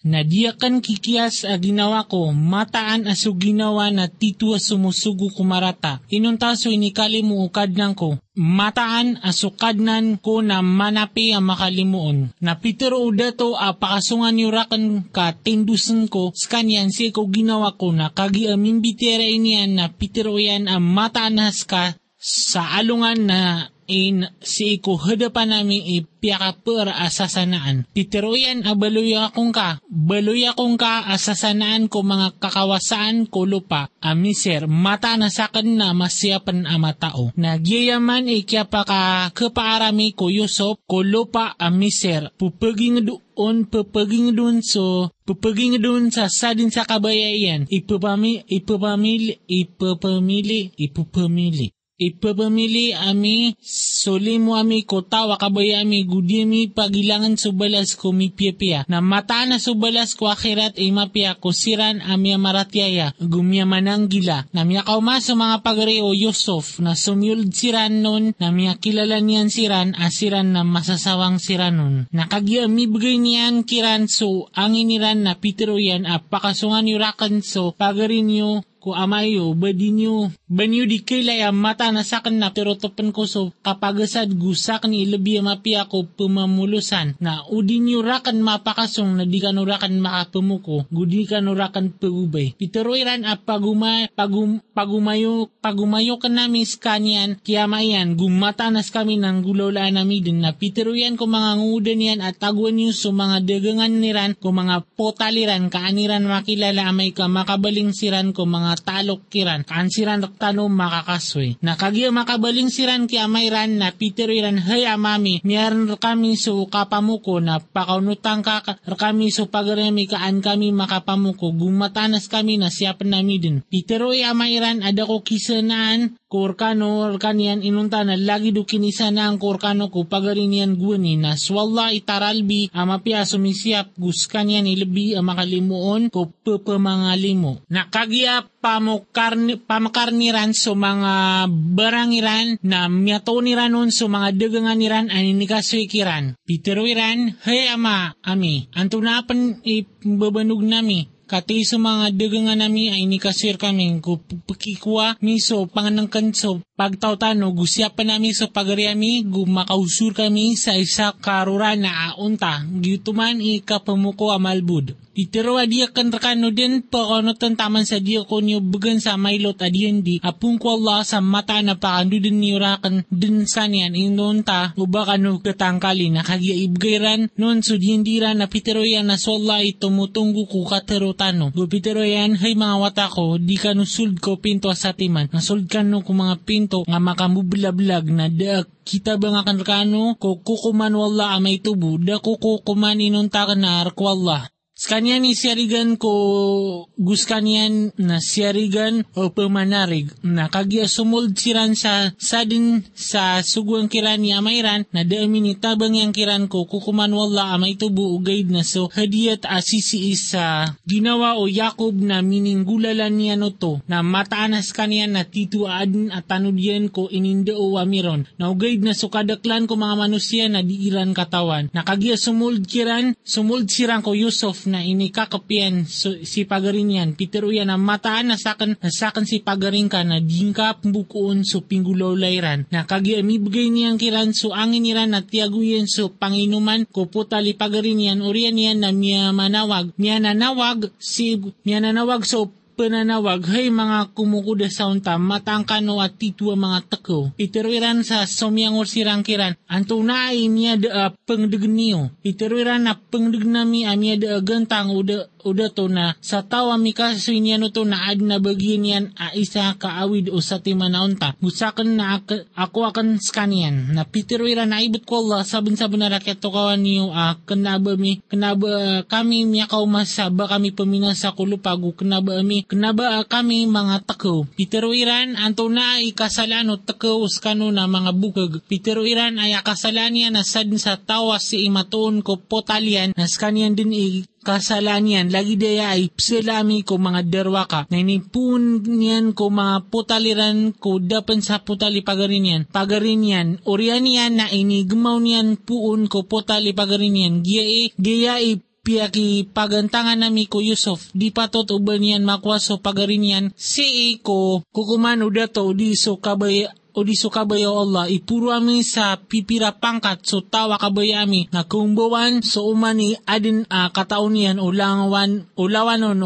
Na diyakan kikiyas a ginawa ko, mataan aso ginawa na titwa sumusugo kumarata. Inuntaso inikali mo ukadnan ko. Mataan asukadnan ko na manapi ang makalimuon. Na pitero udato a pakasungan yurakan ka tindusan ko skanyan si ko ginawa ko na kagi aminbitera inian na pitero yan ang mataan has ka sa alungan na in si ko hadapan namin ipiyaka per asasanaan. Piteroyan abaluya kong ka, baluya kong ka asasanaan ko mga kakawasaan ko lupa, amiser, mata na sakan na masyapan ama tao. Nagyayaman ikya pa ka kapaarami ko yusop ko lupa amiser, pupaging doon pupaging doon so pupaging doon sa sadin sa kabayayan, ipapamili, ipapamili, ipapamili, ipapamili. Ipapamili ami, suli mo ami ko tawa kabaya ami, gudi mi pagilangan subalas ko mi pia Na mata na subalas ko akhirat ay mapia ko siran ami amaratyaya, gumya manang gila. Na miya kauma sa mga pagari o Yusuf, na sumyuld siran nun, na miya kilala niyan siran, asiran na masasawang siran nun. Nakagya mi bigay niyan kiran so, ang na pitero yan, apakasungan yurakan so, pagari niyo, ko amayo, badinyo, banyo di kilaya mata na sakan na pero ko so kapagasad gusak ni ilabi mapi ako pumamulusan na udinyo rakan mapakasong na di ka rakan makapumuko, gudi ka rakan pagubay. Pitero iran a paguma, pagum, pagumayo, pagumayo ka namin skanyan, kaya mayan, gumatanas kami ng gulola namin din na pitero yan ko mga ngudan yan at taguan yun so mga dagangan niran ko mga potaliran kaaniran makilala amay ka makabaling siran ko mga mga talok kiran, kansiran tano makakaswe. Nakagiya makabaling siran ki amayran na Peter iran hay amami, miyaran kami so kapamuko na pakaunutang ka kami so pagaremi kaan kami makapamuko, gumatanas kami na siyapan nami din. Peter ay amayran ada ko kisanaan kurkano kanian inunta na lagi do kinisa na ang kurkano ko pagarinian guni na swalla itaralbi amapia sumisiap gus kanian ilabi ang makalimuon ko pepemangalimo. Nakagiya pamukarni, pamakarniran so mga barangiran na miyatoniran nun so mga daganganiran ani ni kaswikiran. Piteruiran, hey ama, ami, antunapan ibabanog nami Kati sa mga dagangan nami ay nikasir kami ko pagkikuha miso panganangkan so pagtautano gusya pa nami sa pagariami gumakausur kami sa isa karura na aunta gituman ikapamuko amalbud. Itero adiya kan rakano din pa ano taman sa diya ko niyo sa mailot adiyan di. Apung ko Allah sa mata na pakandu din niyo rakan din sa niyan. Inon ta uba kanu katangkali na kagya ibgayran non so diyandiran na pitero yan na so Allah itumutunggo ko katero tano. Go pitero yan hay mga wata ko di kanu suld ko pinto sa timan. Nasuld kanu ko mga pinto nga makamublag na da kita ba nga kanrakano ko kukuman wala amay tubo da kukuman inunta ka na arkwallah. Skanya ni siarigan ko gus kanyan na siarigan o pamanarig. Na kagya sumuld siran sa sadin sa suguang kiran ni amayran na dami ni tabang yang kiran ko kukuman wala amay tubo ugaid na so hadiyat asisi isa ginawa o Yakob na mininggulalan niya no to na mataanas kanyan na tituaan at tanudyan ko ininde o amiron. Na ugaid na so kadaklan ko mga manusya na diiran katawan. Na kagya sumuld kiran sumuld siran ko Yusuf na inikakapian so, si pagarin yan. Peter uyan na mataan na sakan, na sakan si pagarin ka na dingka bukuon so pinggulaw layran. Na kagi amibigay niyang kiran so angin niran na tiaguyen so panginuman ko putali pagarin yan. Uriyan yan na miya manawag. Miya nanawag si miya nanawag so pananawag, hay mga kumukuda sa unta, matangkano at titwa mga tako. Iterwiran sa somyang sirangkiran, anto na ay niya da uh, pangdag niyo. Iterwiran na pangdag nami amya da gantang uda uda to na sa tawa mi kasoy no to na ad na bagyan yan a isa kaawid o sa timanaunta. Musakan na ak- ako akan skanian na pitirwira na ibot ko Allah sabon sabon na raket to kawan niyo a kanaba mi kanaba kami miya masaba kami pamina sa kulupago kanaba mi kanaba kami mga tako. Pitirwiran anto na ikasalano tako uskano na mga bukag. Pitirwiran ay akasalan niya na sad sa tawa si imatoon ko potalian na skanian din i kasalan yan, lagi daya ay psilami ko mga derwaka, na inipun niyan ko mga putaliran ko dapan sa putali pagarin yan, pagarin yan, orian yan na inigmaw niyan puun ko putali pagarin yan, giya e, giya piyaki pagantangan nami ko Yusuf, di patot uban yan makwaso pagarin yan, si ko kukuman uda to di so kabay o di so kabayo Allah, ipuro ami sa pipira pangkat so tawa kabayo ami na kumbawan so umani adin uh, kataon yan o langawan o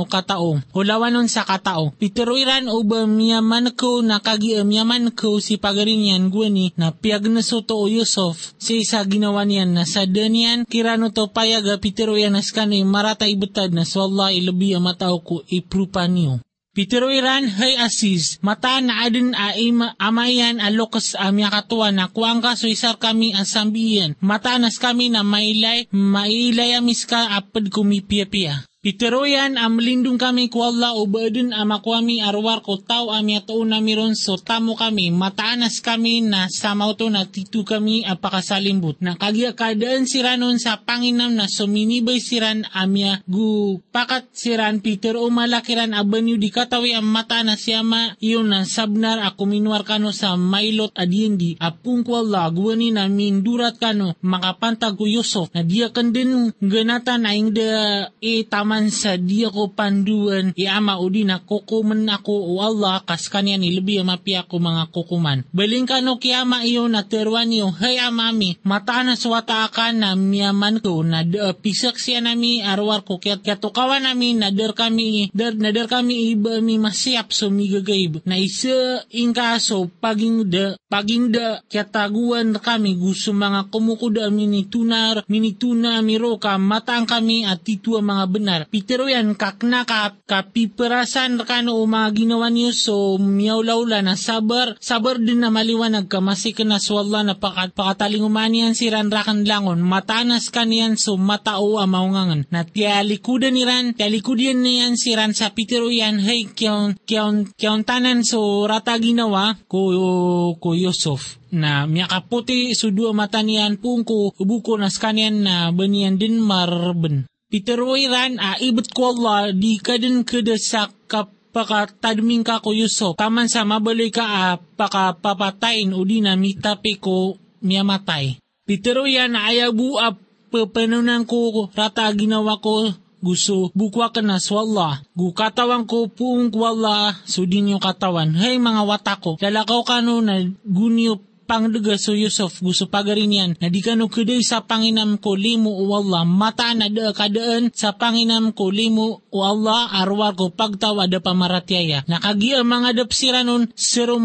katao o lawanon sa katao. Piteroiran o ba miyaman ko na kagi miyaman ko si pagarin yan gwani na piyag na so to o Yusuf sa isa ginawa niyan na sa danyan kirano to payaga piteroyan as kanay marata ibutad na so Allah ilabi ang matao ko iprupa niyo. Pitero iran hay asis, mata na adin a amayan a lokas a miya katuwa na kuang ka so isar kami ang sambiyan. Mata nas kami na mailay, mailay amis ka apad kumipia-pia. Piteroyan am lindung kami ku Allah o baden am akwami arwar ko tao am yato na miron so tamo kami mataanas kami na sa mauto na titu kami apakasalimbut na kagya kadaan siranon sa panginam na suminibay siran amya gu pakat siran Peter o malakiran abanyo di katawi ang mata na siyama iyon na sabnar ako minwar kano sa mailot adiendi. Apung ku Allah guwani na mindurat kano makapantag ko Yusuf na diya kan din ganatan aing da e tama man sa di ako panduan iama o di na kukuman ako o Allah kas kanya ni lubi mapia ko mga kukuman. Baling ka no kiyama iyo na terwan iyo hay amami mata na swata ka na miyaman ko na pisak siya nami arwar ko kaya katukawa nami na der kami der na der kami iba mi masyap so migagayb na isa inkaso paging de paging de kaya taguan kami gusto mga kumukuda minitunar minituna miroka matang kami at titua mga benar Pitero yan, kakna ka, kapiperasan kano mga ginawa niyo. So miyawlawla na sabar, sabar din na maliwanag ka. Masikan na swalla na pakat, pakataling umanian si ranrakan langon, matanas kaniyan so matao amaungangan. Na tialikudan ni ran, tialikudan niyan si ran sa Pitero yan, hey, kiyon, kiyon, kiyon tanan so rata ginawa ko, ko Yusuf. Na miya kaputi sudua mata niyan pungko ubuko nas kanyan na banian din marben. Piteroiran a ibet ko Allah di kadin kedesak kapakatadming ka ko Yusuf. Taman sa mabalik ka a pakapapatayin o di na mitapi ko miyamatay. Piteroyan a ayabu a papanunan ko rata ginawa ko gusto bukwa ka na swalla. Gukatawan ko puong kwalla sudin yung katawan. Hey mga watako, lalakaw ka no na gunyo pangdaga so Yusuf gusto pagarin yan. Na di kano kuday sa panginam ko limo o Allah mata na da kadaan sa panginam ko limo o Allah arwar ko pagtawa da pamaratyaya. Nakagi ang mga dapsira nun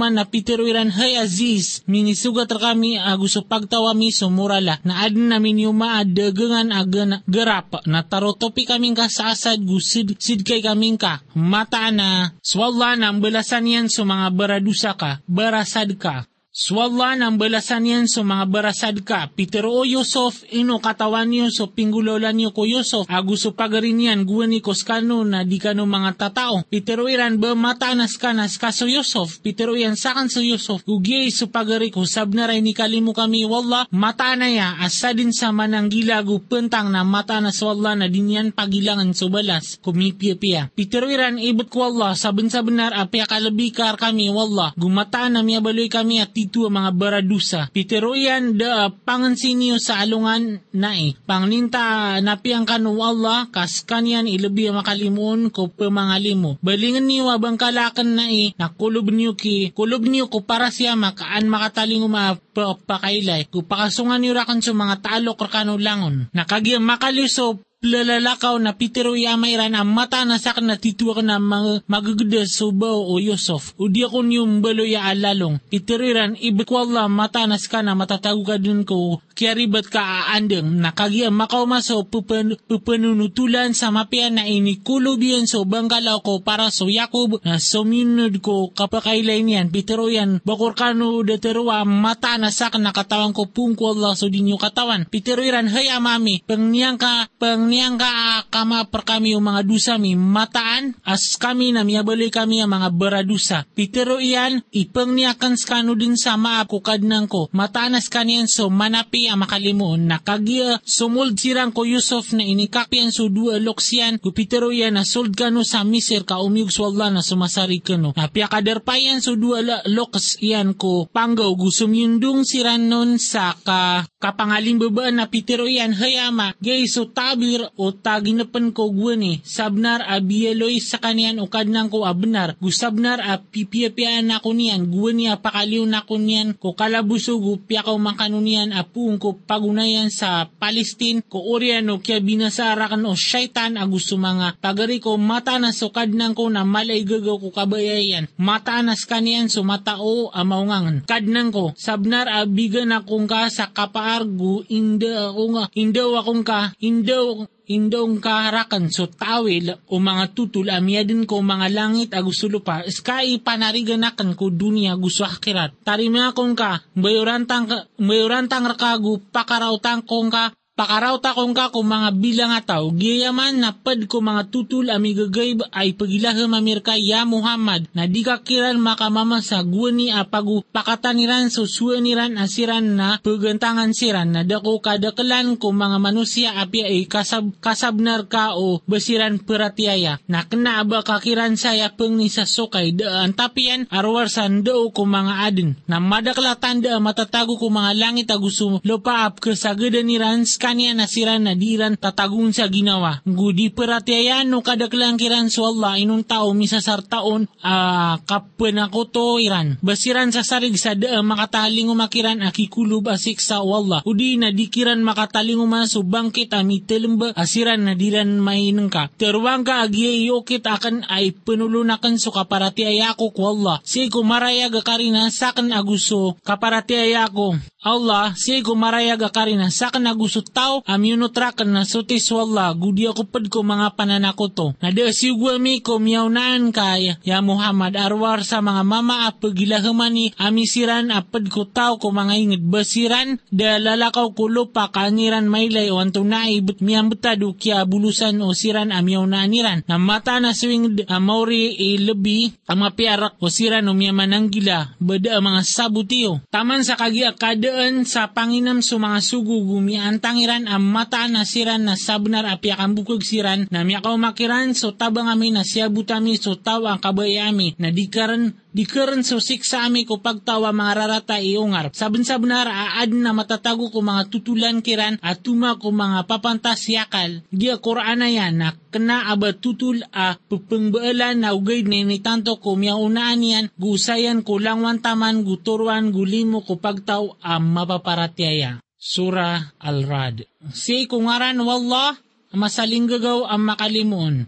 na pitiruiran hay aziz minisugat kami a gusto pagtawa mi sumurala. Na adin namin yung maadagangan agan garap na tarotopi kaming kasasad gusid sid kay kaming ka. Mata na swalla na belasan yan so mga baradusa ka barasad ka Swalla ng balasan yan so mga barasad ka. Peter o Yusuf, ino katawan niyo so pinggulolan niyo ko Yusuf. Aguso pagarin yan, guwan ni Koskano na di kano mga tatao. Peter iran ba matanas ka nas ka so Yusuf. Peter yan sakan so Yusuf. Ugiyay so pagari ko sab na rin ni kalimu kami wala. Mata na ya, asa din sa manang gilago pentang na mata na swalla na din yan pagilangan so balas. Kumipia-pia. Peter o iran ibot ko wala, sabun sa benar apya kalabikar kami wala. Gumataan na miya baloy kami at ang mga baradusa. Piteroyan da pangansin niyo sa alungan na eh. Pangninta napiang kanu Allah kas kanyan ilabi makalimun ko pamangalimo. Balingan niyo abang kalakan na eh. Nakulob niyo ki. Kulob niyo ko para siya makaan makataling umapakailay. Ko pakasungan niyo rakan sa mga talok rakano langon. Nakagi makaliso lalakaw na Peter Uyama iran ang mata na sa na tituwa na mga magagada subaw o Yusuf. O di ako niyong baloya alalong. Peter iran ibikwala mata na sa na matatago ka dun ko kaya ribat ka aandeng. Nakagiya makaw maso pupan, pupanunutulan sa mapian na inikulob yan so banggalaw ko para so Yakob na sumunod ko kapakailay niyan. Peter yan bakor kano daterwa mata na sa na katawan ko pungko Allah so dinyo katawan. Peter iran hay amami pangniyang ka pang niyang ka kama per kami yung mga dusa mi mataan as kami na miyabali kami ang mga beradusa. Pitero iyan, ipang niyakan skano din sa maako kadnang ko. Mataanas kaniyan so manapi ang makalimuon. Nakagia sumuld sirang ko Yusuf na inikapian so dua loksiyan. Kupitero iyan na sold kano sa miser ka umiyog swalla na sumasari kano. Napia kaderpayan so dua loks iyan ko panggaw gusumyundong siran nun sa ka kapangaling babaan na pitero iyan hayama. Gay so tabi tagir o taginapan ko gwani, sabnar a bieloy sa kanian o kadnang ko a benar, gusabnar a pipiapiaan ako niyan, gwani a pakaliw na ko niyan, ko kalabuso gupya ko makanunian a puong ko pagunayan sa Palestine, ko orian o kya binasarakan o syaitan a gusto mga pagari ko mata na so kadnang ko na malay gagaw ko kabayayan, mata na kanian so matao a maungangan, kadnang ko, sabnar a bigan akong ka sa kapaargu, inda ako nga, indaw akong ka, indaw indong kaharakan so tawil o mga tutul amyadin ko mga langit agusto lupa sky panariganakan ko dunia gusto akirat tarima kong ka bayurantang bayurantang rakagu pakarautang kong ka Pakarauta kong ka kung mga bilang ataw, giyaman na pad ko mga tutul amigagay ay pagilahe mamirka ya Muhammad na di ka kiran makamama sa guwani apagu pakataniran so suwaniran asiran na pagantangan siran na dako kadakalan ko mga manusia api ay kasab, kasabnar ka o basiran peratiaya na kena aba kakiran saya peng ni sa sukay daan tapian arwarsan do ko mga adin. Na madakla tanda matatago ko mga langit agusto lupaap kasagadaniran ska kanya nasiran na diran tatagun sa ginawa. Gudi peratiayan no kadaklang kiran so Allah inong tao misasar taon uh, kapanako to iran. Basiran sa sarig sa da makataling umakiran akikulub asik sa Allah. Udi na dikiran makataling umaso bangkit ami telemba asiran na diran mainang ka. Terwang ka agiya iokit akan ay penulunakan so kaparatiaya ko Allah. Si kumaraya gakarina sakan aguso kaparatiaya ko. Allah si kumaraya gakarina sakan aguso tao amyunotrakan na sutis wala gudi ako pad ko mga pananako to. Nada siugwami ko miyawnaan kaya ya Muhammad arwar sa mga mama apagilahamani amisiran apad ko tao ko mga ingid basiran da lalakaw ko lupa kaniran maylay o anto na ibut miyambutado kya bulusan o siran amyawnaniran na mata na swing amori lebi ang mapiarak o siran o miyamananggila bada mga sabutiyo. Taman sa kagiakadaan sa panginam sa mga sugu gumiantang iran ang mata na siran na sabnar api akan bukog siran na miyakaw makiran so tabang ami na siya butami so tawa ang kabayami na di karan di karan so siksa ami ko pagtawa mga rarata iungar. Saben sabnar aad na matatago ko mga tutulan kiran at tuma ko mga papantas yakal. Di Qur'an yan na kena aba tutul a pupengbeelan na ugay ni tanto ko miyaunaan yan gusayan ko langwan taman guturwan gulimo ko pagtaw ang mapaparatiaya. Surah Al-Rad. Si kungaran wallah, masaling gagaw ang makalimuon.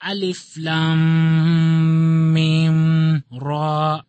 Alif Lam Mim Ra.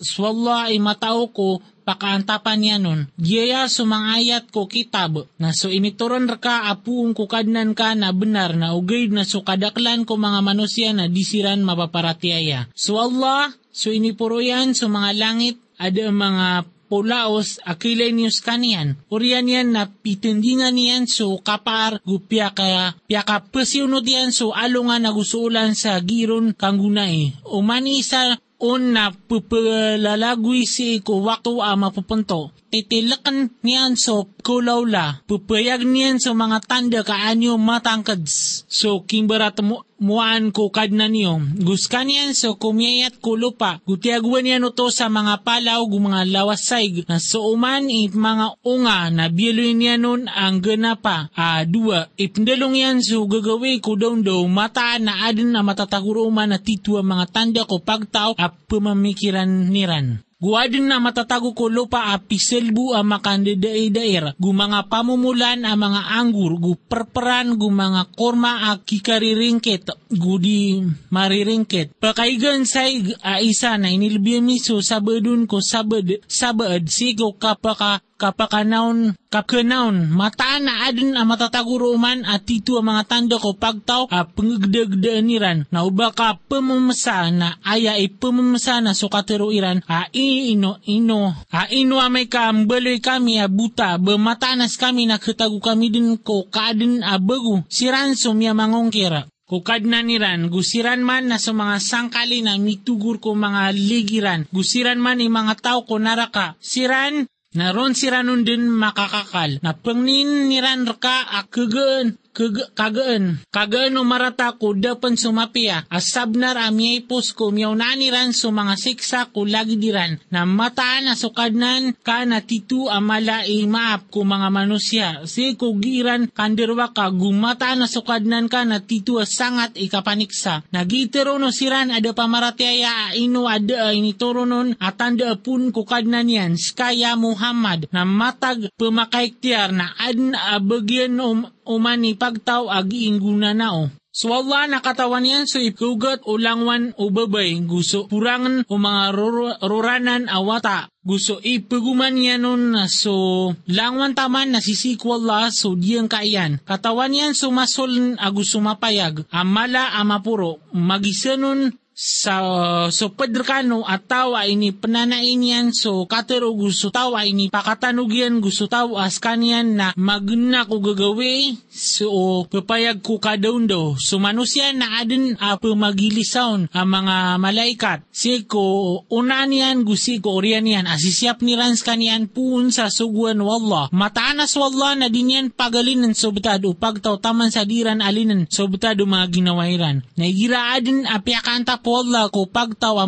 Swalla ay matao ko pakaantapan niya nun. Giyaya sumangayat ko kitab na so inituron ka apuong kukadnan ka na benar na ugay na so kadaklan ko mga manusia na disiran mapaparatiaya. So Allah, so inipuroyan so mga langit ada mga polaos akilay kanian. Urian yan na pitindingan niyan so kapar gupya ka piyaka pasiunod yan so alungan na gusuulan sa giron kanggunay. Umani isa on na pupalalagwi si ko wakto a mapupunto. Titilakan niyan so kulawla. Pupayag niyan so mga tanda kaanyo matangkads. So kimbarat mo muan ko kadna niyo. Guskan niyan so kumiyayat ko lupa. Gutiagwan niyan to sa mga palaw gu mga lawasay na suuman it mga unga na biloy niya nun ang ganapa. A dua, ipndalong yan so gagawi ko daw daw mataan na adin na matataguruman na titwa mga tanda ko pagtaw at pumamikiran niran. Guwadin na matatago ko lupa a piselbu a makandidair, gu mga pamumulan a mga anggur, gu perperan gu mga korma a kikariringket, gu di mariringket. Pakaigan say a isa na inilbiyamiso sabadun ko sabad, sabad sigo kapaka kapakanaon kapkanaon mataan na adin ang matataguruman at tito ang mga tanda ko pagtaw a pangagdagdaaniran na uba ka pamamasa na aya ay pamamasa na sukatiruiran a ino ino a ino amay ka ambaloy kami a buta bematanas kami nakatago kami din ko kaadin a bagu siransom ya mangongkira Kukad na niran, gusiran man na sa mga sangkali na mitugur ko mga ligiran, gusiran man yung mga tao ko naraka, siran Naron si Ranon din makakakal, na pangnin niran raka akagaan, kag- kagaan. Kagaan o marata ko dapan sumapia. Asabnar amiyay pus ko miyaw naniran so mga siksa ko lagi diran. Na mataan na sukadnan ka na titu amala imaap ko mga manusya. Si ko giran kandirwa ka gumataan na sukadnan ka na titu sangat ikapaniksa. Nagitero no siran ada pamaratiaya ino ada inituro nun atanda pun kukadnan yan. Skaya Muhammad na matag pemakaiktiar na adn abagyan um, umani pagtaw agi ingguna nao. So Allah nakatawan yan so ikugat o langwan o babay gusto purangan o mga roranan awata gusto ipaguman yan nun so langwan taman nasisiku Allah so diyang kaiyan. Katawan yan so masol agus sumapayag amala amapuro magisanon sa so pedrekano at tawa ini penanain yan. So katero gusto tawa ini pakatanug yan. Gusto tawa as kanyan na magna ko gagawi. So papayag ko kadaun daw. So manusia na adin apa magilisaon ang mga malaikat. Si ko unan yan gusi ko orian yan. Asisiap ni rans kanyan pun sa suguan wallah. Mataanas wallah na din yan pagalinan so betado pagtaw taman sa diran alinan so betado mga ginawairan. Naigira adin apiakanta po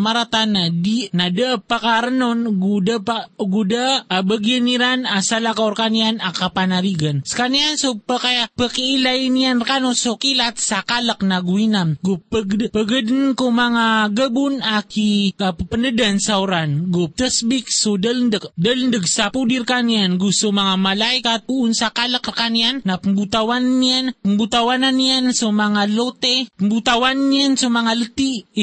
Maratan na di na de pakarnon guda pa guda uh, bagyan niran asala ka kanyan akapanarigan. Skanian so pa kaya pakiilay niyan kano so kilat sa kalak na guinam. Gu pagd ko mga gabun aki kapanedan sa oran. Gu tasbik so dalindag dalindag sa pudir kanyan gusto mga malaikat puun sa kalak kanyan na pembutawan niyan pembutawanan niyan so mga lote pembutawan niyan so mga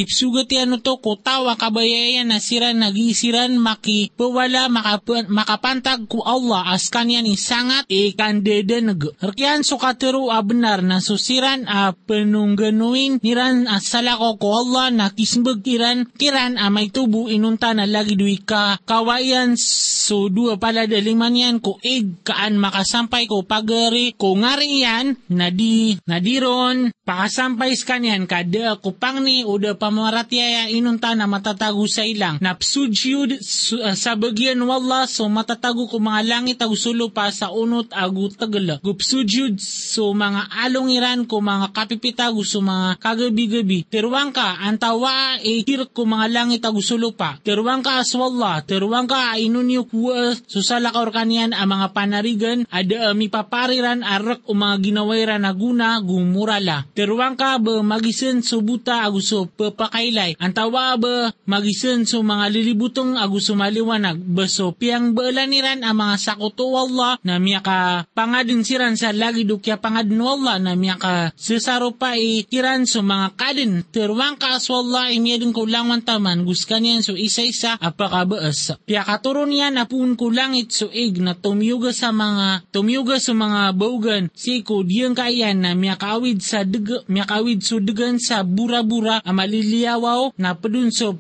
leti ipsugat ano to ko tawa kabayayan na sira nagisiran maki pawala makap makapantag ku Allah as kanyan isangat ikandedenag. Harkian so katero a benar na susiran a penungganuin niran asala ko Allah na kismbag kiran kiran a may inunta na lagi duwi ka kawayan so dua pala daliman yan ko ig kaan makasampay ko pagari ko ngari yan na di nadiron pakasampay kanyan kada kupang ni uda pamaratyaya inunta na matatago sa ilang. Napsudyud su- uh, sa bagyan wala so matatago ko mga langit agusulo pa sa unot agu tagala gupsudyud so mga along iran ko mga kapipita gusto mga kagabi-gabi. Terwang ka antawa e kirk ko mga langit agusulo pa. Terwang ka aswalla terwang ka inunyo kuwa susala ka orkanian ang mga panarigan ada uh, mipapariran arak o mga ginawairan na guna gumurala. Terwang ka magisen subuta aguso papakailay antawa ba magisen so mga lilibutong aguso maliwanag baso piyang baalaniran ang mga sakoto Allah na miya ka pangadin siran sa lagi dukya pangadin Allah na miya ka sesaro ikiran so mga kadin. Terwang ka aswallah imiyadin ko langwan taman guskan yan so isa-isa apakabaas piya katuron yan apun ko langit so ig na tumiyuga sa mga tumiyuga sa mga baugan. Si ko diyang kayan na miya kaawid sa deg miya kaawid so degan sa bura-bura ang maliliyawaw na padun so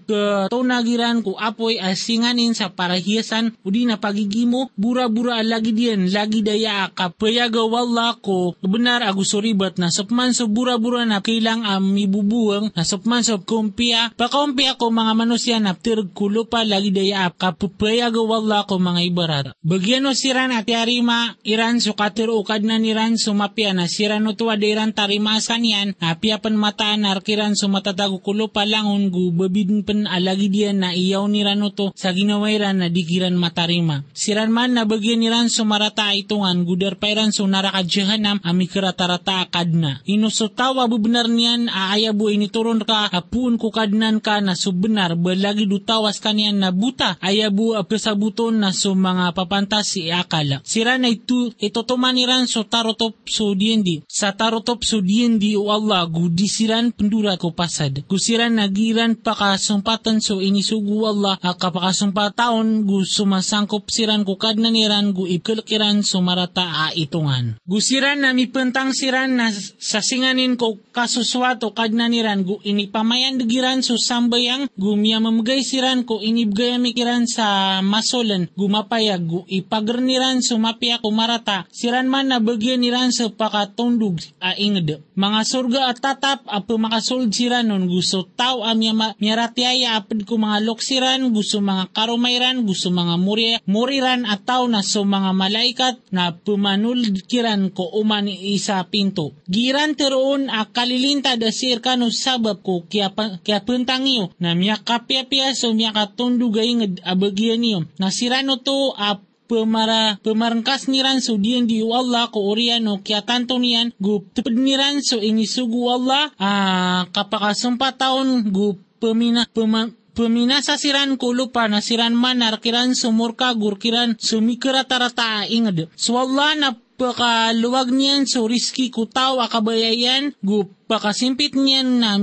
tonagiran ko apoy asinganin sa parahiyasan. Udi na pagigimo bura-bura lagi diyan lagi daya kapayaga wala ko benar agusuribat na sapman so bura-bura na kailang am ibubuang na sapman so kumpia pakumpia ko mga manusia na tirg kulo pa lagi daya kapayaga wala ko mga ibarat. Bagyano siran at yarima iran so katir ukad na niran sumapia na siran no tuwa iran tarimasan yan. Apiapan mataan arkiran sumatatago kulo pa langon gu babidin pen alagi diyan na iyaw ni Rano to sa ginawairan na digiran matarima. Siran man na bagyan niran sumarata itungan gudar pairan so naraka jahanam amikira tarata kadna. Inusutawa bebenar niyan aayabu inituron ka apun ko kadnan ka na subenar balagi dutawas kanian na buta ayabu apesabuton na so mga papantas si akala. Siran na itu itotoman niran so tarotop so diendi. Sa tarotop so diendi o Allah gudisiran pendura ko pasad. Kusiran nagiran pakasumpatan so inisugu Allah akapakasumpataon gu sumasangkop siran ko kadna niran gu ipkilkiran sumarata a itungan. Gusiran na mipentang siran na sasinganin ko kasuswato kadna niran gu inipamayan degiran so sambayang gu miya mamagay siran ko inibgaya mikiran sa masolan gu mapayag gu ipagerniran sumapia ko marata siran man na bagyan niran sa pakatundog a inged. Mga surga at tatap apo makasold siran nun gusto so tao amya miyaratiaya apad ko mga loksiran, gusto mga karumayran, gusto mga muri, muriran at tao na so mga malaikat na pumanulkiran ko uman isa pinto. Giran teroon a kalilinta da sir kano sabab ko kaya, kaya puntang iyo na miya kapya-pya so miya katundugay ng abagyan niyo. Nasirano to a pemara pemarangkas niran so diyan di Allah ko orian o kya tanto niyan gup tupad niran so ini sugu Allah ah kapakasumpa taon gup pemina pema, Peminasa siran ko lupa na siran manar kiran sumurka gurkiran sumikira tarata ingad. So Allah na pakaluwag niyan so riski ko tao akabayayan gu pakasimpit niyan na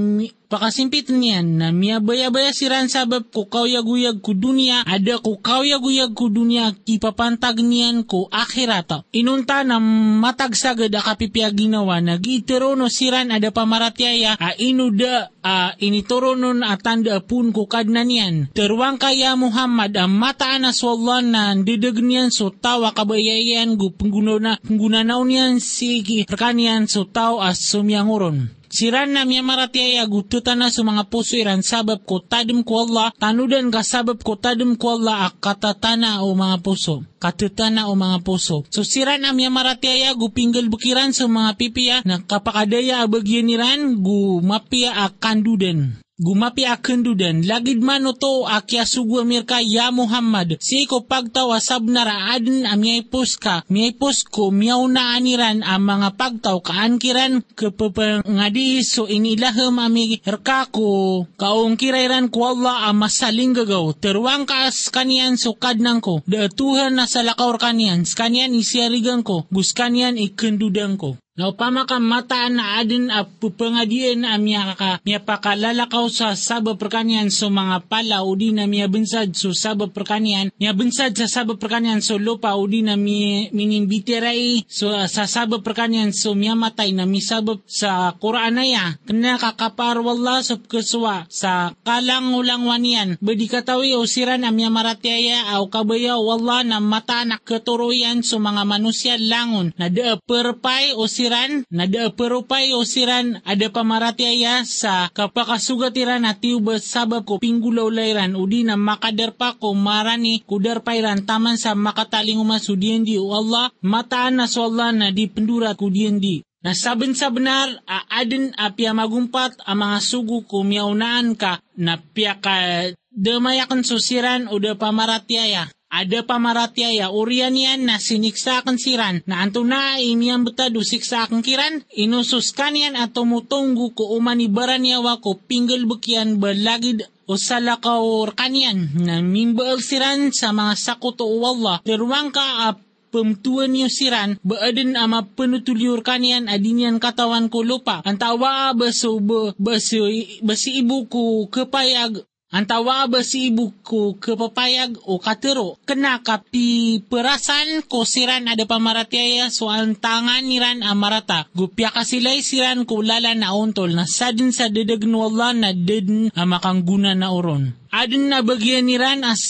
pakasimpit niyan na miya baya-baya siran sabab ko kawyag-uyag ko dunia ada ko kawyag-uyag ko dunia kipapantag niyan ko akhirata. Inunta na matagsagad akapipya ginawa nagitero no siran ada pamaratyaya a inuda a initoronon atanda pun ko kadna niyan. Terwang kaya Muhammad ang mataan na swallan na didag niyan so tawa kabayayan gu pengguna na pengguna niyan si perkanian so tao as sumyanguron. Siran na miya maratiaya gututan na sa mga puso iran sabab ko tadim ko Allah, tanudan ka sabab ko tadim ko Allah ak katatana o mga puso. Katatana o mga puso. So siran na miya maratiaya gupinggal bukiran sa mga pipiya na kapakadaya abagyan niran gu mapia ak kandudan. Gumapi akan dudan, lagid man to akya sugu Amerika ya Muhammad, si ko pagtaw asab nara adin amyay puska, miyay pusko miyaw na aniran ang mga pagtaw kaankiran kapapangadi so inilahem ami herkako, kaong kirairan ko Allah ang masaling gagaw, terwang kaas kanian sukad nang ko, daatuhan na sa lakaw kanian, skanian isyarigan ko, guskanian ikendudang ko. Na upama ka mataan na adin a pupangadian a miya ka miya pakalalakaw sa sabab perkanian so mga pala o di na miya bensad so sabab perkanian miya bensad sa sabab perkanian so lupa o di na miya minimbitiray so sa sabab perkanian so miya matay na mi sabab sa Quran ya kena kakapar wallah sa keswa sa kalang ulang wanian. Bedi katawi o a miya maratiaya au kabaya wallah na mata na keturuyan so mga manusia langon na de perpay siran, nadaperupay o siran, ada pamaratiaya sa kapakasugatiran at tiuba sabab ko pinggulaw layran udi na makadarpa ko marani kudarpayran taman sa makataling umasudian di o Allah, mataan na so Allah na di pendura kudian di. Nasaben sa benar, aadin apya magumpat ang mga sugu ko miyaunaan ka na piya ka damayakan susiran o da pamaratiaya ada pamaratyaya urian yan na siniksakan siran na anto na imiyang betado siksakan kiran inususkan yan at tumutunggo ko umanibaran yawa ko pinggel bukyan balagid o salakaw kanyan na mimbaal siran sa mga sakuto o Allah terwang ka ap pemtuan niyo siran, baadin ama penutuliur kanian adinyan katawan ko lupa. Antawa baso ba, baso, basi ibu ko kepayag Antawa ba si ibu ko kapapayag o katero? Kena kapi perasan ko siran ada pamaratyaya so ang tangan niran amarata. Gupya ka sila'y siran ko lala na untol na sadin sa dedag Allah na dedin amakangguna na oron. Adin na bagyan niran as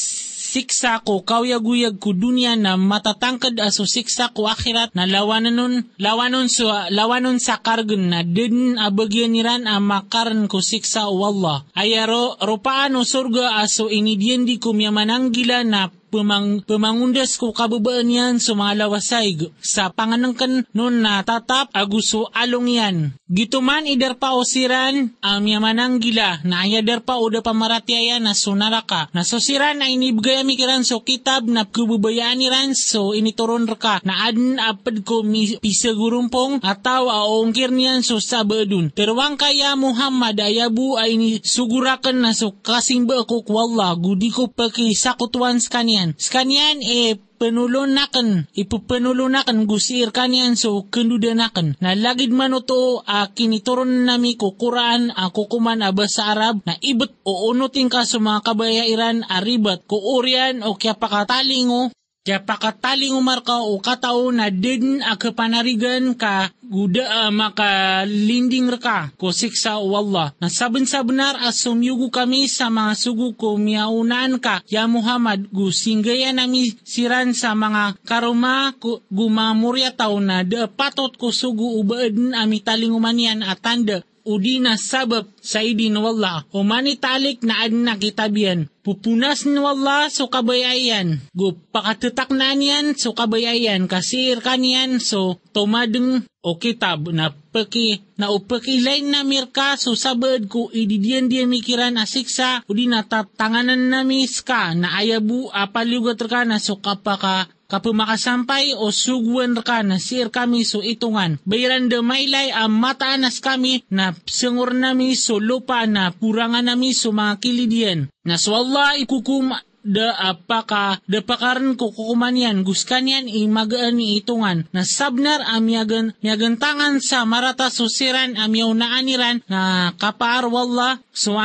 siksa ko kawyaguyag ko dunya na matatangkad aso siksa ko akhirat na lawanon lawanon sa lawanon sa kargen na din abagyan niran ang makaran ko siksa o Allah. Ayaro rupaan o surga aso inidyan di ko miyamananggila na pemang, pemangundas ko kababaan yan sa mga lawasay sa panganangkan nun na tatap aguso along yan. Gituman idar pa o siran ang yamanang gila na ayadar pa o da pamaratyaya na sunaraka. Na so siran na inibigay amikiran so kitab na kububayaan niran so inituron raka na adn apad ko pisagurumpong ataw aongkir niyan so sabadun. Terwang kaya Muhammad ayabu ay ni sugurakan na so kasimba ko kwalla gudi ko pakisakutuan sa kanyan kanyan. Skanyan e penulunakan, ipupenulunakan gusir kanyan so kendudanakan. Na lagid man to a kinituron nami ko Quran a kukuman a basa Arab na ibet o unutin ka sa mga kabayairan a ribat ko urian o kya pakatalingo kaya pakataling umar ka o katao na din a kapanarigan ka guda uh, makalinding reka ko siksa o Allah. Nasaban sa benar as kami sa mga sugo ko miaunan ka ya Muhammad gu singgaya nami siran sa mga karuma gumamurya tao na de patot ko sugo ubaadin ami taling umanian at tanda udi na sabab sa idin. O manitalik na adna kitabian. Pupunas ni wala so kabayayan. Gu pakatutak na niyan so kabayayan. Kasir kaniyan so tumadeng o kitab na peki na upakilay na mirka so sabad ko ididiyan diyan mikiran asiksa udi na tatanganan na miska na ayabu apaliugat ka na so kapaka kapumakasampay o sugwan ka na sir kami so itungan. Bayaran de maylay ang mataanas kami na sengur nami so lupa na purangan nami so mga kilidian. Na swalla ikukum da apaka da pakaran ko kukumanian guskanian imagaan ni itungan na sabnar amyagan miyagan tangan sa marata susiran amyaw na aniran na kapar walla so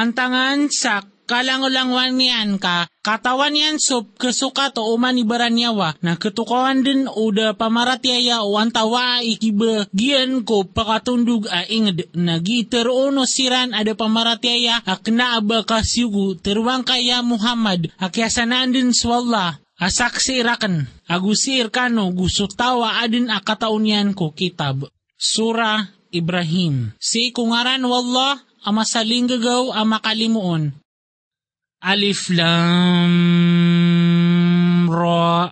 sa kalangolangwan niyan ka katawan yan so kesuka to uman ibaran yawa na ketukawan din uda pamaratyaya o antawa ikiba gian ko pakatundug a inged. Na giter ono siran ada pamaratyaya akna aba kasyugu terwang kaya Muhammad. Akyasanaan din swalla asaksi irakan agusir kano gusto tawa adin akataon yan ko kitab. Sura Ibrahim. Si kungaran wallah ama saling gagaw ama kalimuon Alif Lam Ra.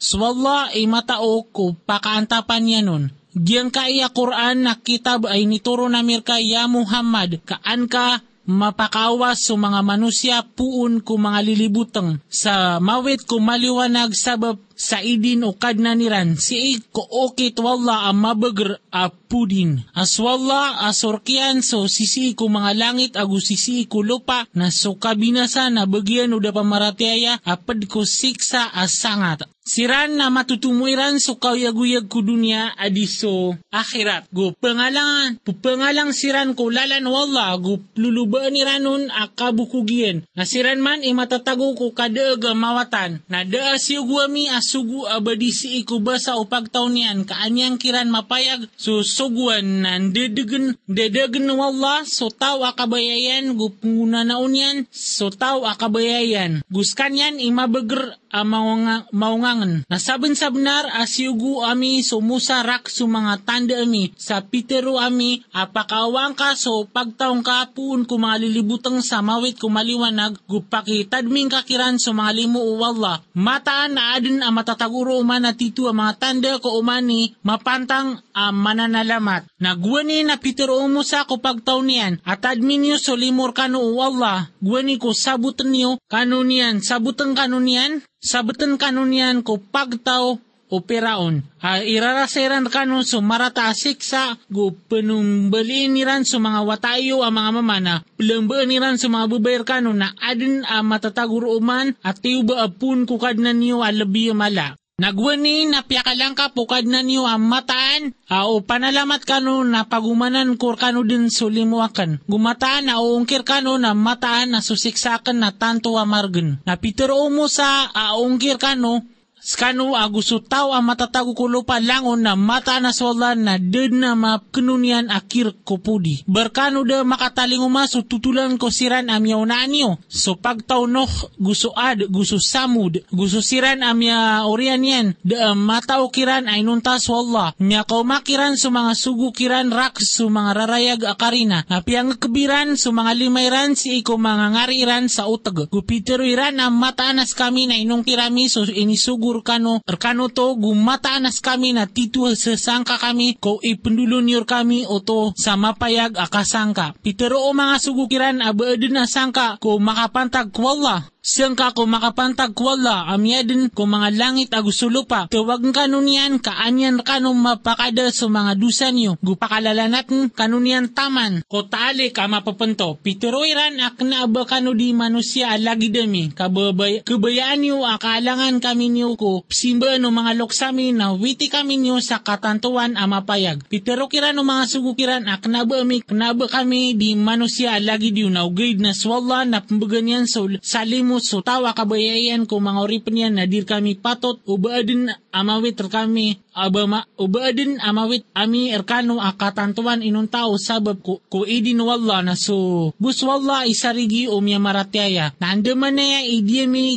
Swalla ay matao ko pakaantapan niya nun. Diyan ka iya Quran na kitab ay nituro na mirka ya Muhammad kaan ka mapakawas sa mga manusya puun ko mga lilibutang sa mawit ko maliwanag sabab sa idin o kadnaniran si ko okit wala ang mabagar a pudin. As wala asorkian so sisi ko mga langit agu sisi ko lupa na so kabinasa na bagyan o da pamaratyaya apad ko siksa asangat. Siran na matutumuiran so kayaguyag ko dunya adiso akhirat. Go pangalangan, pupangalang siran ko lalan wala go lulubaan ni ranon akabukugien. Na siran man imatatago ko kadaaga mawatan. Na daas yugwami asugu abadi si ikuba sa upagtaw niyan kaanyang kiran mapayag so suguan nan dedegan dedegan wala so taw akabayayan gupunguna naon yan so taw akabayayan. Guskan yan imabager a maunga, maungangan. Nasaban sabnar asyugu ami sumusarak su mga tanda ami sa pitero ami apakawang ka so pagtaong ka puun kumalilibutang sa mawit kumaliwanag gupakitadming kakiran so mga limu wala. Mataan na adin ang matataguro uman na titu ang mga tanda ko umani mapantang ang mananalamat. Nagwani na pitero mo sa ko pagtaw niyan at admin niyo so limor kano wala. Gwani ko sabutan niyo kano niyan sabutan kano niyan sabutan kanunian ko pagtaw o peraon. Uh, iraraseran kanon so marata asiksa go penumbaliin niran so mga watayo ang mga mamana pelembaan niran so mga bubayar kanon na adin a matataguro uman at tiuba apun kukad na niyo alabi mala. Nagwani na piyakalang ka pukad na niyo ang mataan uh, o panalamat kano na pagumanan kur kano din sulimuakan. Gumataan na uungkir kano na mataan na susiksakan na tanto amargan. Na pitero mo sa aungkir kano Skano agusto tao ang matatago ko lupa langon na mata na swala na ded na mapkenunian akir ko pudi. Berkano da makataling umaso tutulan ko siran amyaw na anyo. So pagtaw noh gusto ad, gusto samud, gusto siran amya orian yan. Da mataw kiran ay nuntas wala. Nya kau makiran sa mga sugu kiran rak sa mga rarayag akarina. Apiang kebiran sa mga limayran si iko mga ngariran sa utag. Gupitero iran ang mataanas kami na inong kirami so inisugu kano kano to gumataanas kami na titu sa sangka kami ko ipendulon yor kami o to sa mapayag akasangka. Pitero o mga sugukiran abaadin na sangka ko makapantag kwalla Siyang ka ko makapantag kwala, amyadin ko mga langit agusulupa. Tawag kanunian kaanyan kanong mapakada sa mga dusa niyo. Gupakalalanatin kanunian taman. Ko taali ka mapapanto. Pitiroiran ak na ba kano di manusia alagi dami. Kababay, kabayaan niyo akalangan kami niyo ko. Simba no mga loksami na witi kami niyo sa katantuan amapayag. Pitirokiran no mga sugukiran ak na ba mi kami di manusia alagi diyo na ugayd na swalla na pambaganyan sa salim mo so tawa kabayayan ko mga oripan yan na kami patot ubaadin amawit kami abama ubaadin amawit ami erkano akatantuan inun tao sabab ko ko idin walla na so bus walla isarigi o miya maratyaya na andaman na ya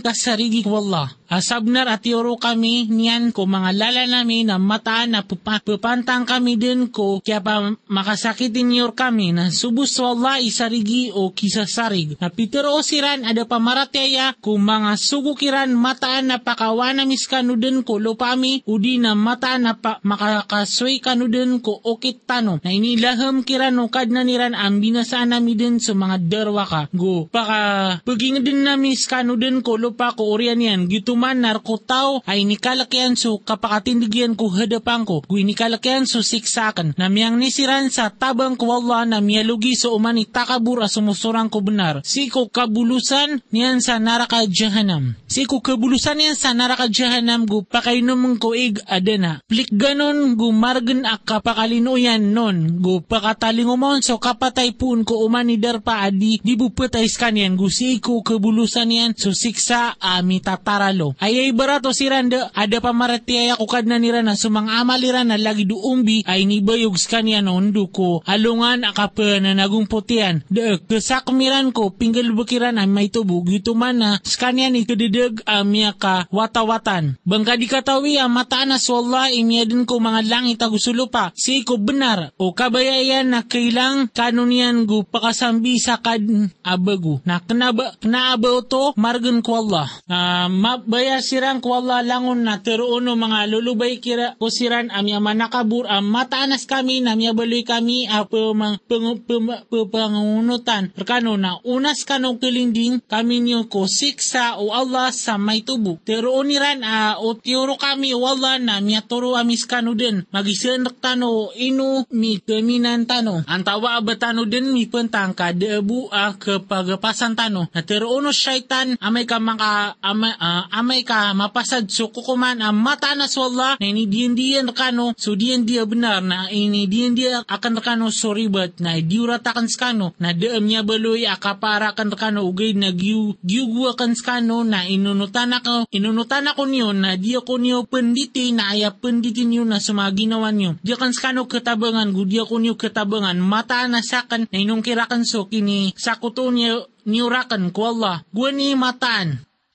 kasarigi walla Asabnar at yoro kami niyan ko mga lala namin na mataan na pupantang kami din ko kaya pa makasakitin yor kami. Na subus wala isarigi o kisasarig. Na pitero o siran ada pamaratyaya kung mga sugukiran mataan na pakawana miskano din ko lupami udi na mataan na pa makakasway kano din ko okit tano na inilaham kiran o kad na niran ang binasaan nami din sa mga derwa ka. Go, paka paging din na miskano din ko lupa ko orian yan gitu man narkotaw ay nikalakyan so kapakatindigyan ko hadapang ko. Gui nikalakyan so siksakan. Namiyang nisiran sa tabang ko Allah na miyalugi so umani takabur a sumusurang ko benar. Siko kabulusan niyan sa naraka jahanam. Siko kabulusan niyan sa naraka jahanam gu pakainom ko ig adena. Plik ganon gu margen a kapakalinuyan non. Gu pakatalingumon so kapatay pun ko umani darpa adi di bupetay skanian gu siko kabulusan niyan so siksa ami tataralo Pablo. Ay ay barato si Randa, ada pamaratiaya ko kad na nira na sumang amalira na lagi duumbi ay nibayog kanya nondo ko. Alungan akapa na nagungputian. De, kesakmiran ko, pinggal bukiran ay may tubog. Ito man na, skanya ni kedidag amya watawatan. Bangka di katawi ang mataan na imya din ko mga langit agusulo pa. Si ko benar o kabayayan na kailang kanunian gu pakasambi sa kad abagu. Na kenaba, to margan ko Allah. Uh, baya sirang ko Allah langon na teruno mga lulubay kira ko siran amya manakabur am mataanas kami namya baloy kami apo mang pangunutan perkano na unas kano kilinding kami niyo ko siksa o Allah sa may tubo teruon niran a o tiyuro kami o Allah na turo amis kano din magisendak tano inu mi keminan tano. Antawa abatano din mi pentang ka debu a kapagapasan tano. Na teruno syaitan amay ka maka amay, uh, amay ka mapasad so kukuman ang mata na swalla na ini diyan diyan kano so diyan dia benar. Na ini diyan dia akan kano so ribat na diura takan skano na deem niya baloy akapara kan kano ugay na giu giu gua kan skano na inunutan ako inunutan ako niyo na dia ko niyo penditi na aya penditi niyo na sa mga ginawa niyo dia kan skano ketabangan gu dia ko niyo ketabangan mata na sakan na inong kirakan so kini sakuto niyo niurakan ko Allah. Gua ni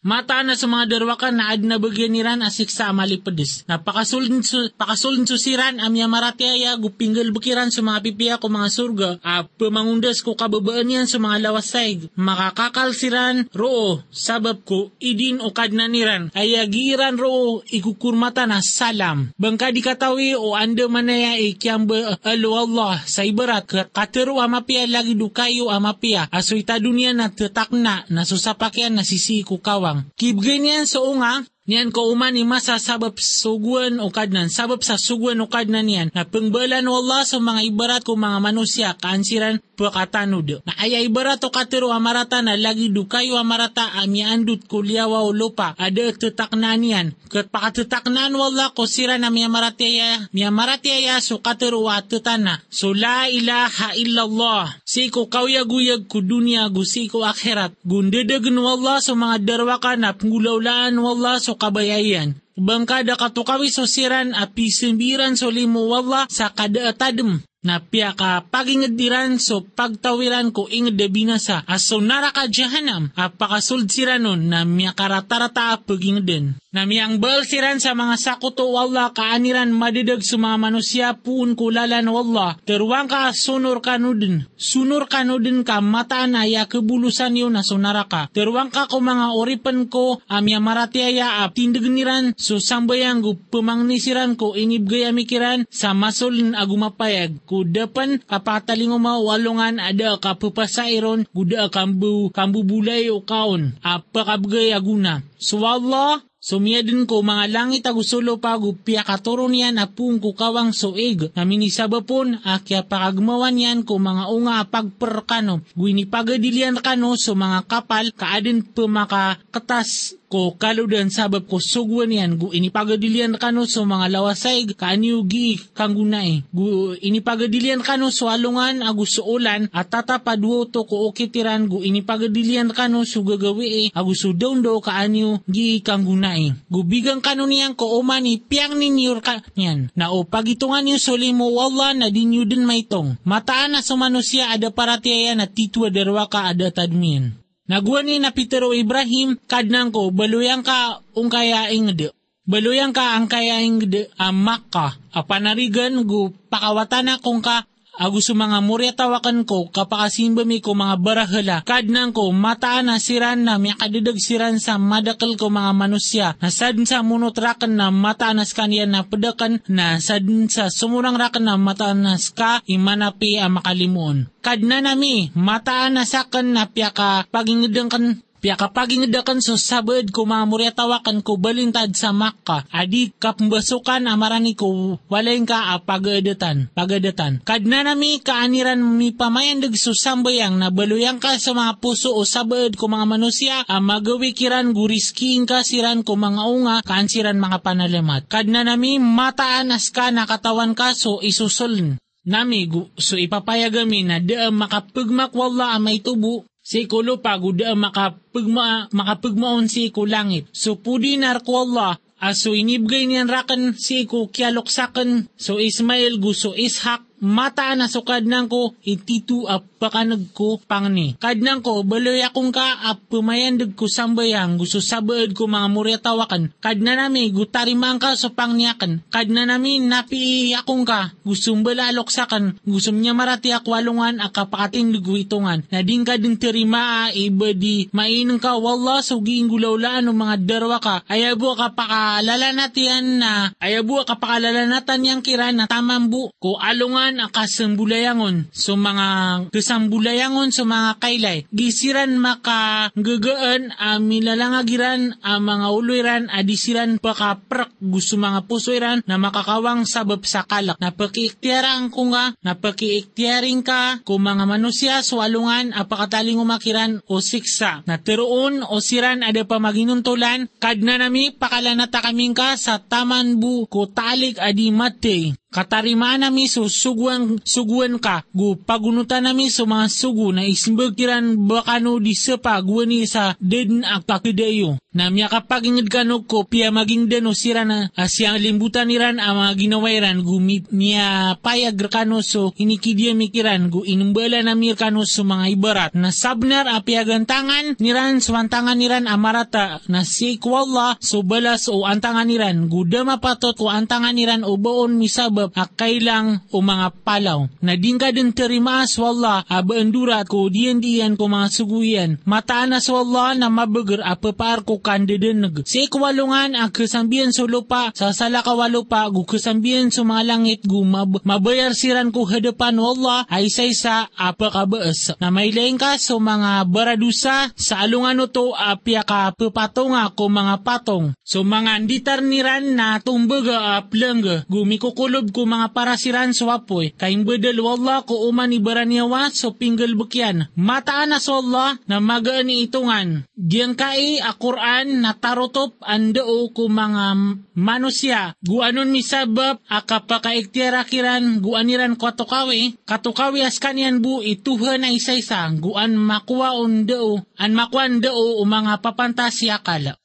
mataan Mata na sa mga darwakan na ad na bagyan niran asik sa malipedis. Na pakasulin su, pakasulin susiran amya maratiaya gupinggal bukiran sa mga pipiya ko mga surga. A pamangundas ko kababaan yan sa mga lawasay. Makakakal siran roo sabab ko idin o kadna niran. Ayagiran roo ikukurmata na salam. Bangka di katawi o anda manaya ikyamba alo Allah sa ibarat katero amapiya lagi dukayo amapiya. Asoy ta dunia na tetakna na susapakyan na sisi kukawa bawang. Kibgay niyan sa unga, Niyan ko uman ni masa sabab suguan o kadnan, sabab sa suguan o kadnan niyan, na pengbalan Allah sa mga ibarat ko mga manusia, kaansiran pakatanud. Na ay ibarat o katero amarata na lagi dukayo amarata amyandut kulyawa o lupa, ada tetaknan niyan. Kat pakatetaknan wala ko sira na miya marataya, miya marataya so katero wa tetana. So la ilaha illallah. Siko kawyaguyag ko dunia gu siko akhirat. Gundedagan wala sa mga darwaka na pengulaulaan wala so kabayayan. Bangkada katukawi so siran api sembiran so limo wala sa kada tadem na piya ka pagingadiran so pagtawiran ko ingad binasa aso naraka jahanam apakasul siranon na miya karatarata pagingden. Na miyang bal siran sa mga sakuto wala kaaniran madidag sa mga manusia puun kulalan wala teruang ka sunur kanudin. Sunur kanudin ka mataan aya kebulusan yun na sunaraka. Teruang ka ko mga oripan ko amya maratiaya ap tindigniran so sambayang gu pemangnisiran ko inibgay amikiran sa masulin agumapayag kudapan kapataling walungan ada kapupasairon guda kambu kambu bulay o kaon apakabgay aguna. So Allah, Sumiyadin ko mga langit agusulo pa gupya katuro niyan apung kukawang soig. Namin isabapon akya pakagmawan yan ko mga unga pagperkano. Gwini pagadilian kano so mga kapal kaadin pemaka ketas ko kaludan sabab ko sugwan yan gu inipagadilian kano so mga lawasay kaanyo gi kang gunay gu inipagadilian kano so alungan agus ulan at tatapadwo to ko okitiran gu inipagadilian kano so gagawi e agus daw do kaanyo gi kang gunay gu bigang kano niyan ko umani piyang ninyo ka niyan. Na o pagitungan niyo solimo wala na dinyo din may tong mataan na sa manusia ada paratiaya na titwa derwa ka ada tadmin Naguan ni na Petero Ibrahim, kadnang ko, baluyang ka ungkayaing de. Baluyang ka ang kayaing de amak ka. Apanarigan gu pakawatana kung ka Agus mga murya tawakan ko kapakasimba mi ko mga barahala. Kadnang ko mataan na siran na may kadidag siran sa madakal ko mga manusya. Nasad sa munotrakan na mataan na skanya na pedakan na sad sa sumurang rakan na mataan na ska imanapi ang makalimuon. Kadna nami mataan na sakan na piyaka pagingidang Pia kapag ingadakan so sabad ko mamurya tawakan ko balintad sa Makka, adi kapmbasukan amarani ko walain ka a pagadatan, pagadatan. Kadna nami kaaniran mi pamayandag so sambayang na baluyang ka sa mga puso o sabad ko mga manusia, a magawikiran guriskiing ka siran ko mga unga, kaansiran mga panalamat. Kadna nami mataan as ka nakatawan ka so isusuln nami so ipapayagami na da makapagmak wala may tubo si kulo paguda makapagma makapagmaon si ko langit. So pudi narko Allah aso inibgay niyan rakan si ko kialoksakan so Ismail gusto Ishak mata na sukad nang ko ititu ap pakanag ko pangni. Kadnang ko baloy akong ka ap pumayandag ko sambayang gusto sabaad ko mga murya tawakan. Kadna nami gutarimang ka sa pangniyakan. Kadna nami napi akong ka gusto balalok sakan. Gusto niya marati akwalungan akapakating luguitungan. Nading ka din terima iba di mainang ka wala sugiing gulaulaan ng mga darwa ka. Ayabo ka pakalala na ayabo ka pakalala yang kira na tamambu ko alungan naman akasambulayangon so mga kasambulayangon so mga kaylay. Gisiran maka gagaan amilalangagiran ang mga uluiran adisiran pakaprak gusto mga pusoiran na makakawang sabab sa kalak. Napakiiktiyaran ko nga, napakiiktiyarin ka kung mga manusya so alungan apakataling umakiran o siksa. Na teroon o siran ada pa maginuntulan, kadna nami pakalanata kaming ka sa taman bu ko talik adi mate Katarima nami so suguan, suguan ka, gu pagunutan nami so mga sugu na ismbagkiran bakano di sepa guwani sa den ak pakidayo. Na miya kapag ingid kano ko pia maging deno sira na asyang limbutan niran ang mga ginawairan gu miya payag kano so inikidiya mikiran gu inumbala na mir kano so mga ibarat. Na sabnar apiagan tangan niran so antangan niran amarata. Na si kwalla so balas o antangan niran gu dama patot o antangan niran o baon sabab akailang o mga palaw. Na dingka din terimaas wala abaendura ko diyan diyan ko mga suguyan. Mataanas wala na mabagar apapar ko kandidenag. Si ikwalungan ang kasambiyan sa lupa sa salakawalo pa gu kasambiyan sa mga langit gu mab- mabayar siran ko hadapan wala ay isa-isa apakabaas. Na may ka sa mga baradusa sa alungan to apya ka papatonga ko mga patong. So mga anditar niran na tumbaga aplanga gumikukulob ko mga parasiran sa wapoy, kaing bedel wala ko uman ibaranyawa so pinggal bukyan. Mataan na so Allah na magaan itungan. Diyan kai a Quran na tarotop andao ko mga manusya. Guanon misabab akapakaiktira kiran guaniran ko atukawi. Katukawi as kanyan bu ituha na isa-isa. Guan makuwa on dao. An makuan dao o mga papantasya kala.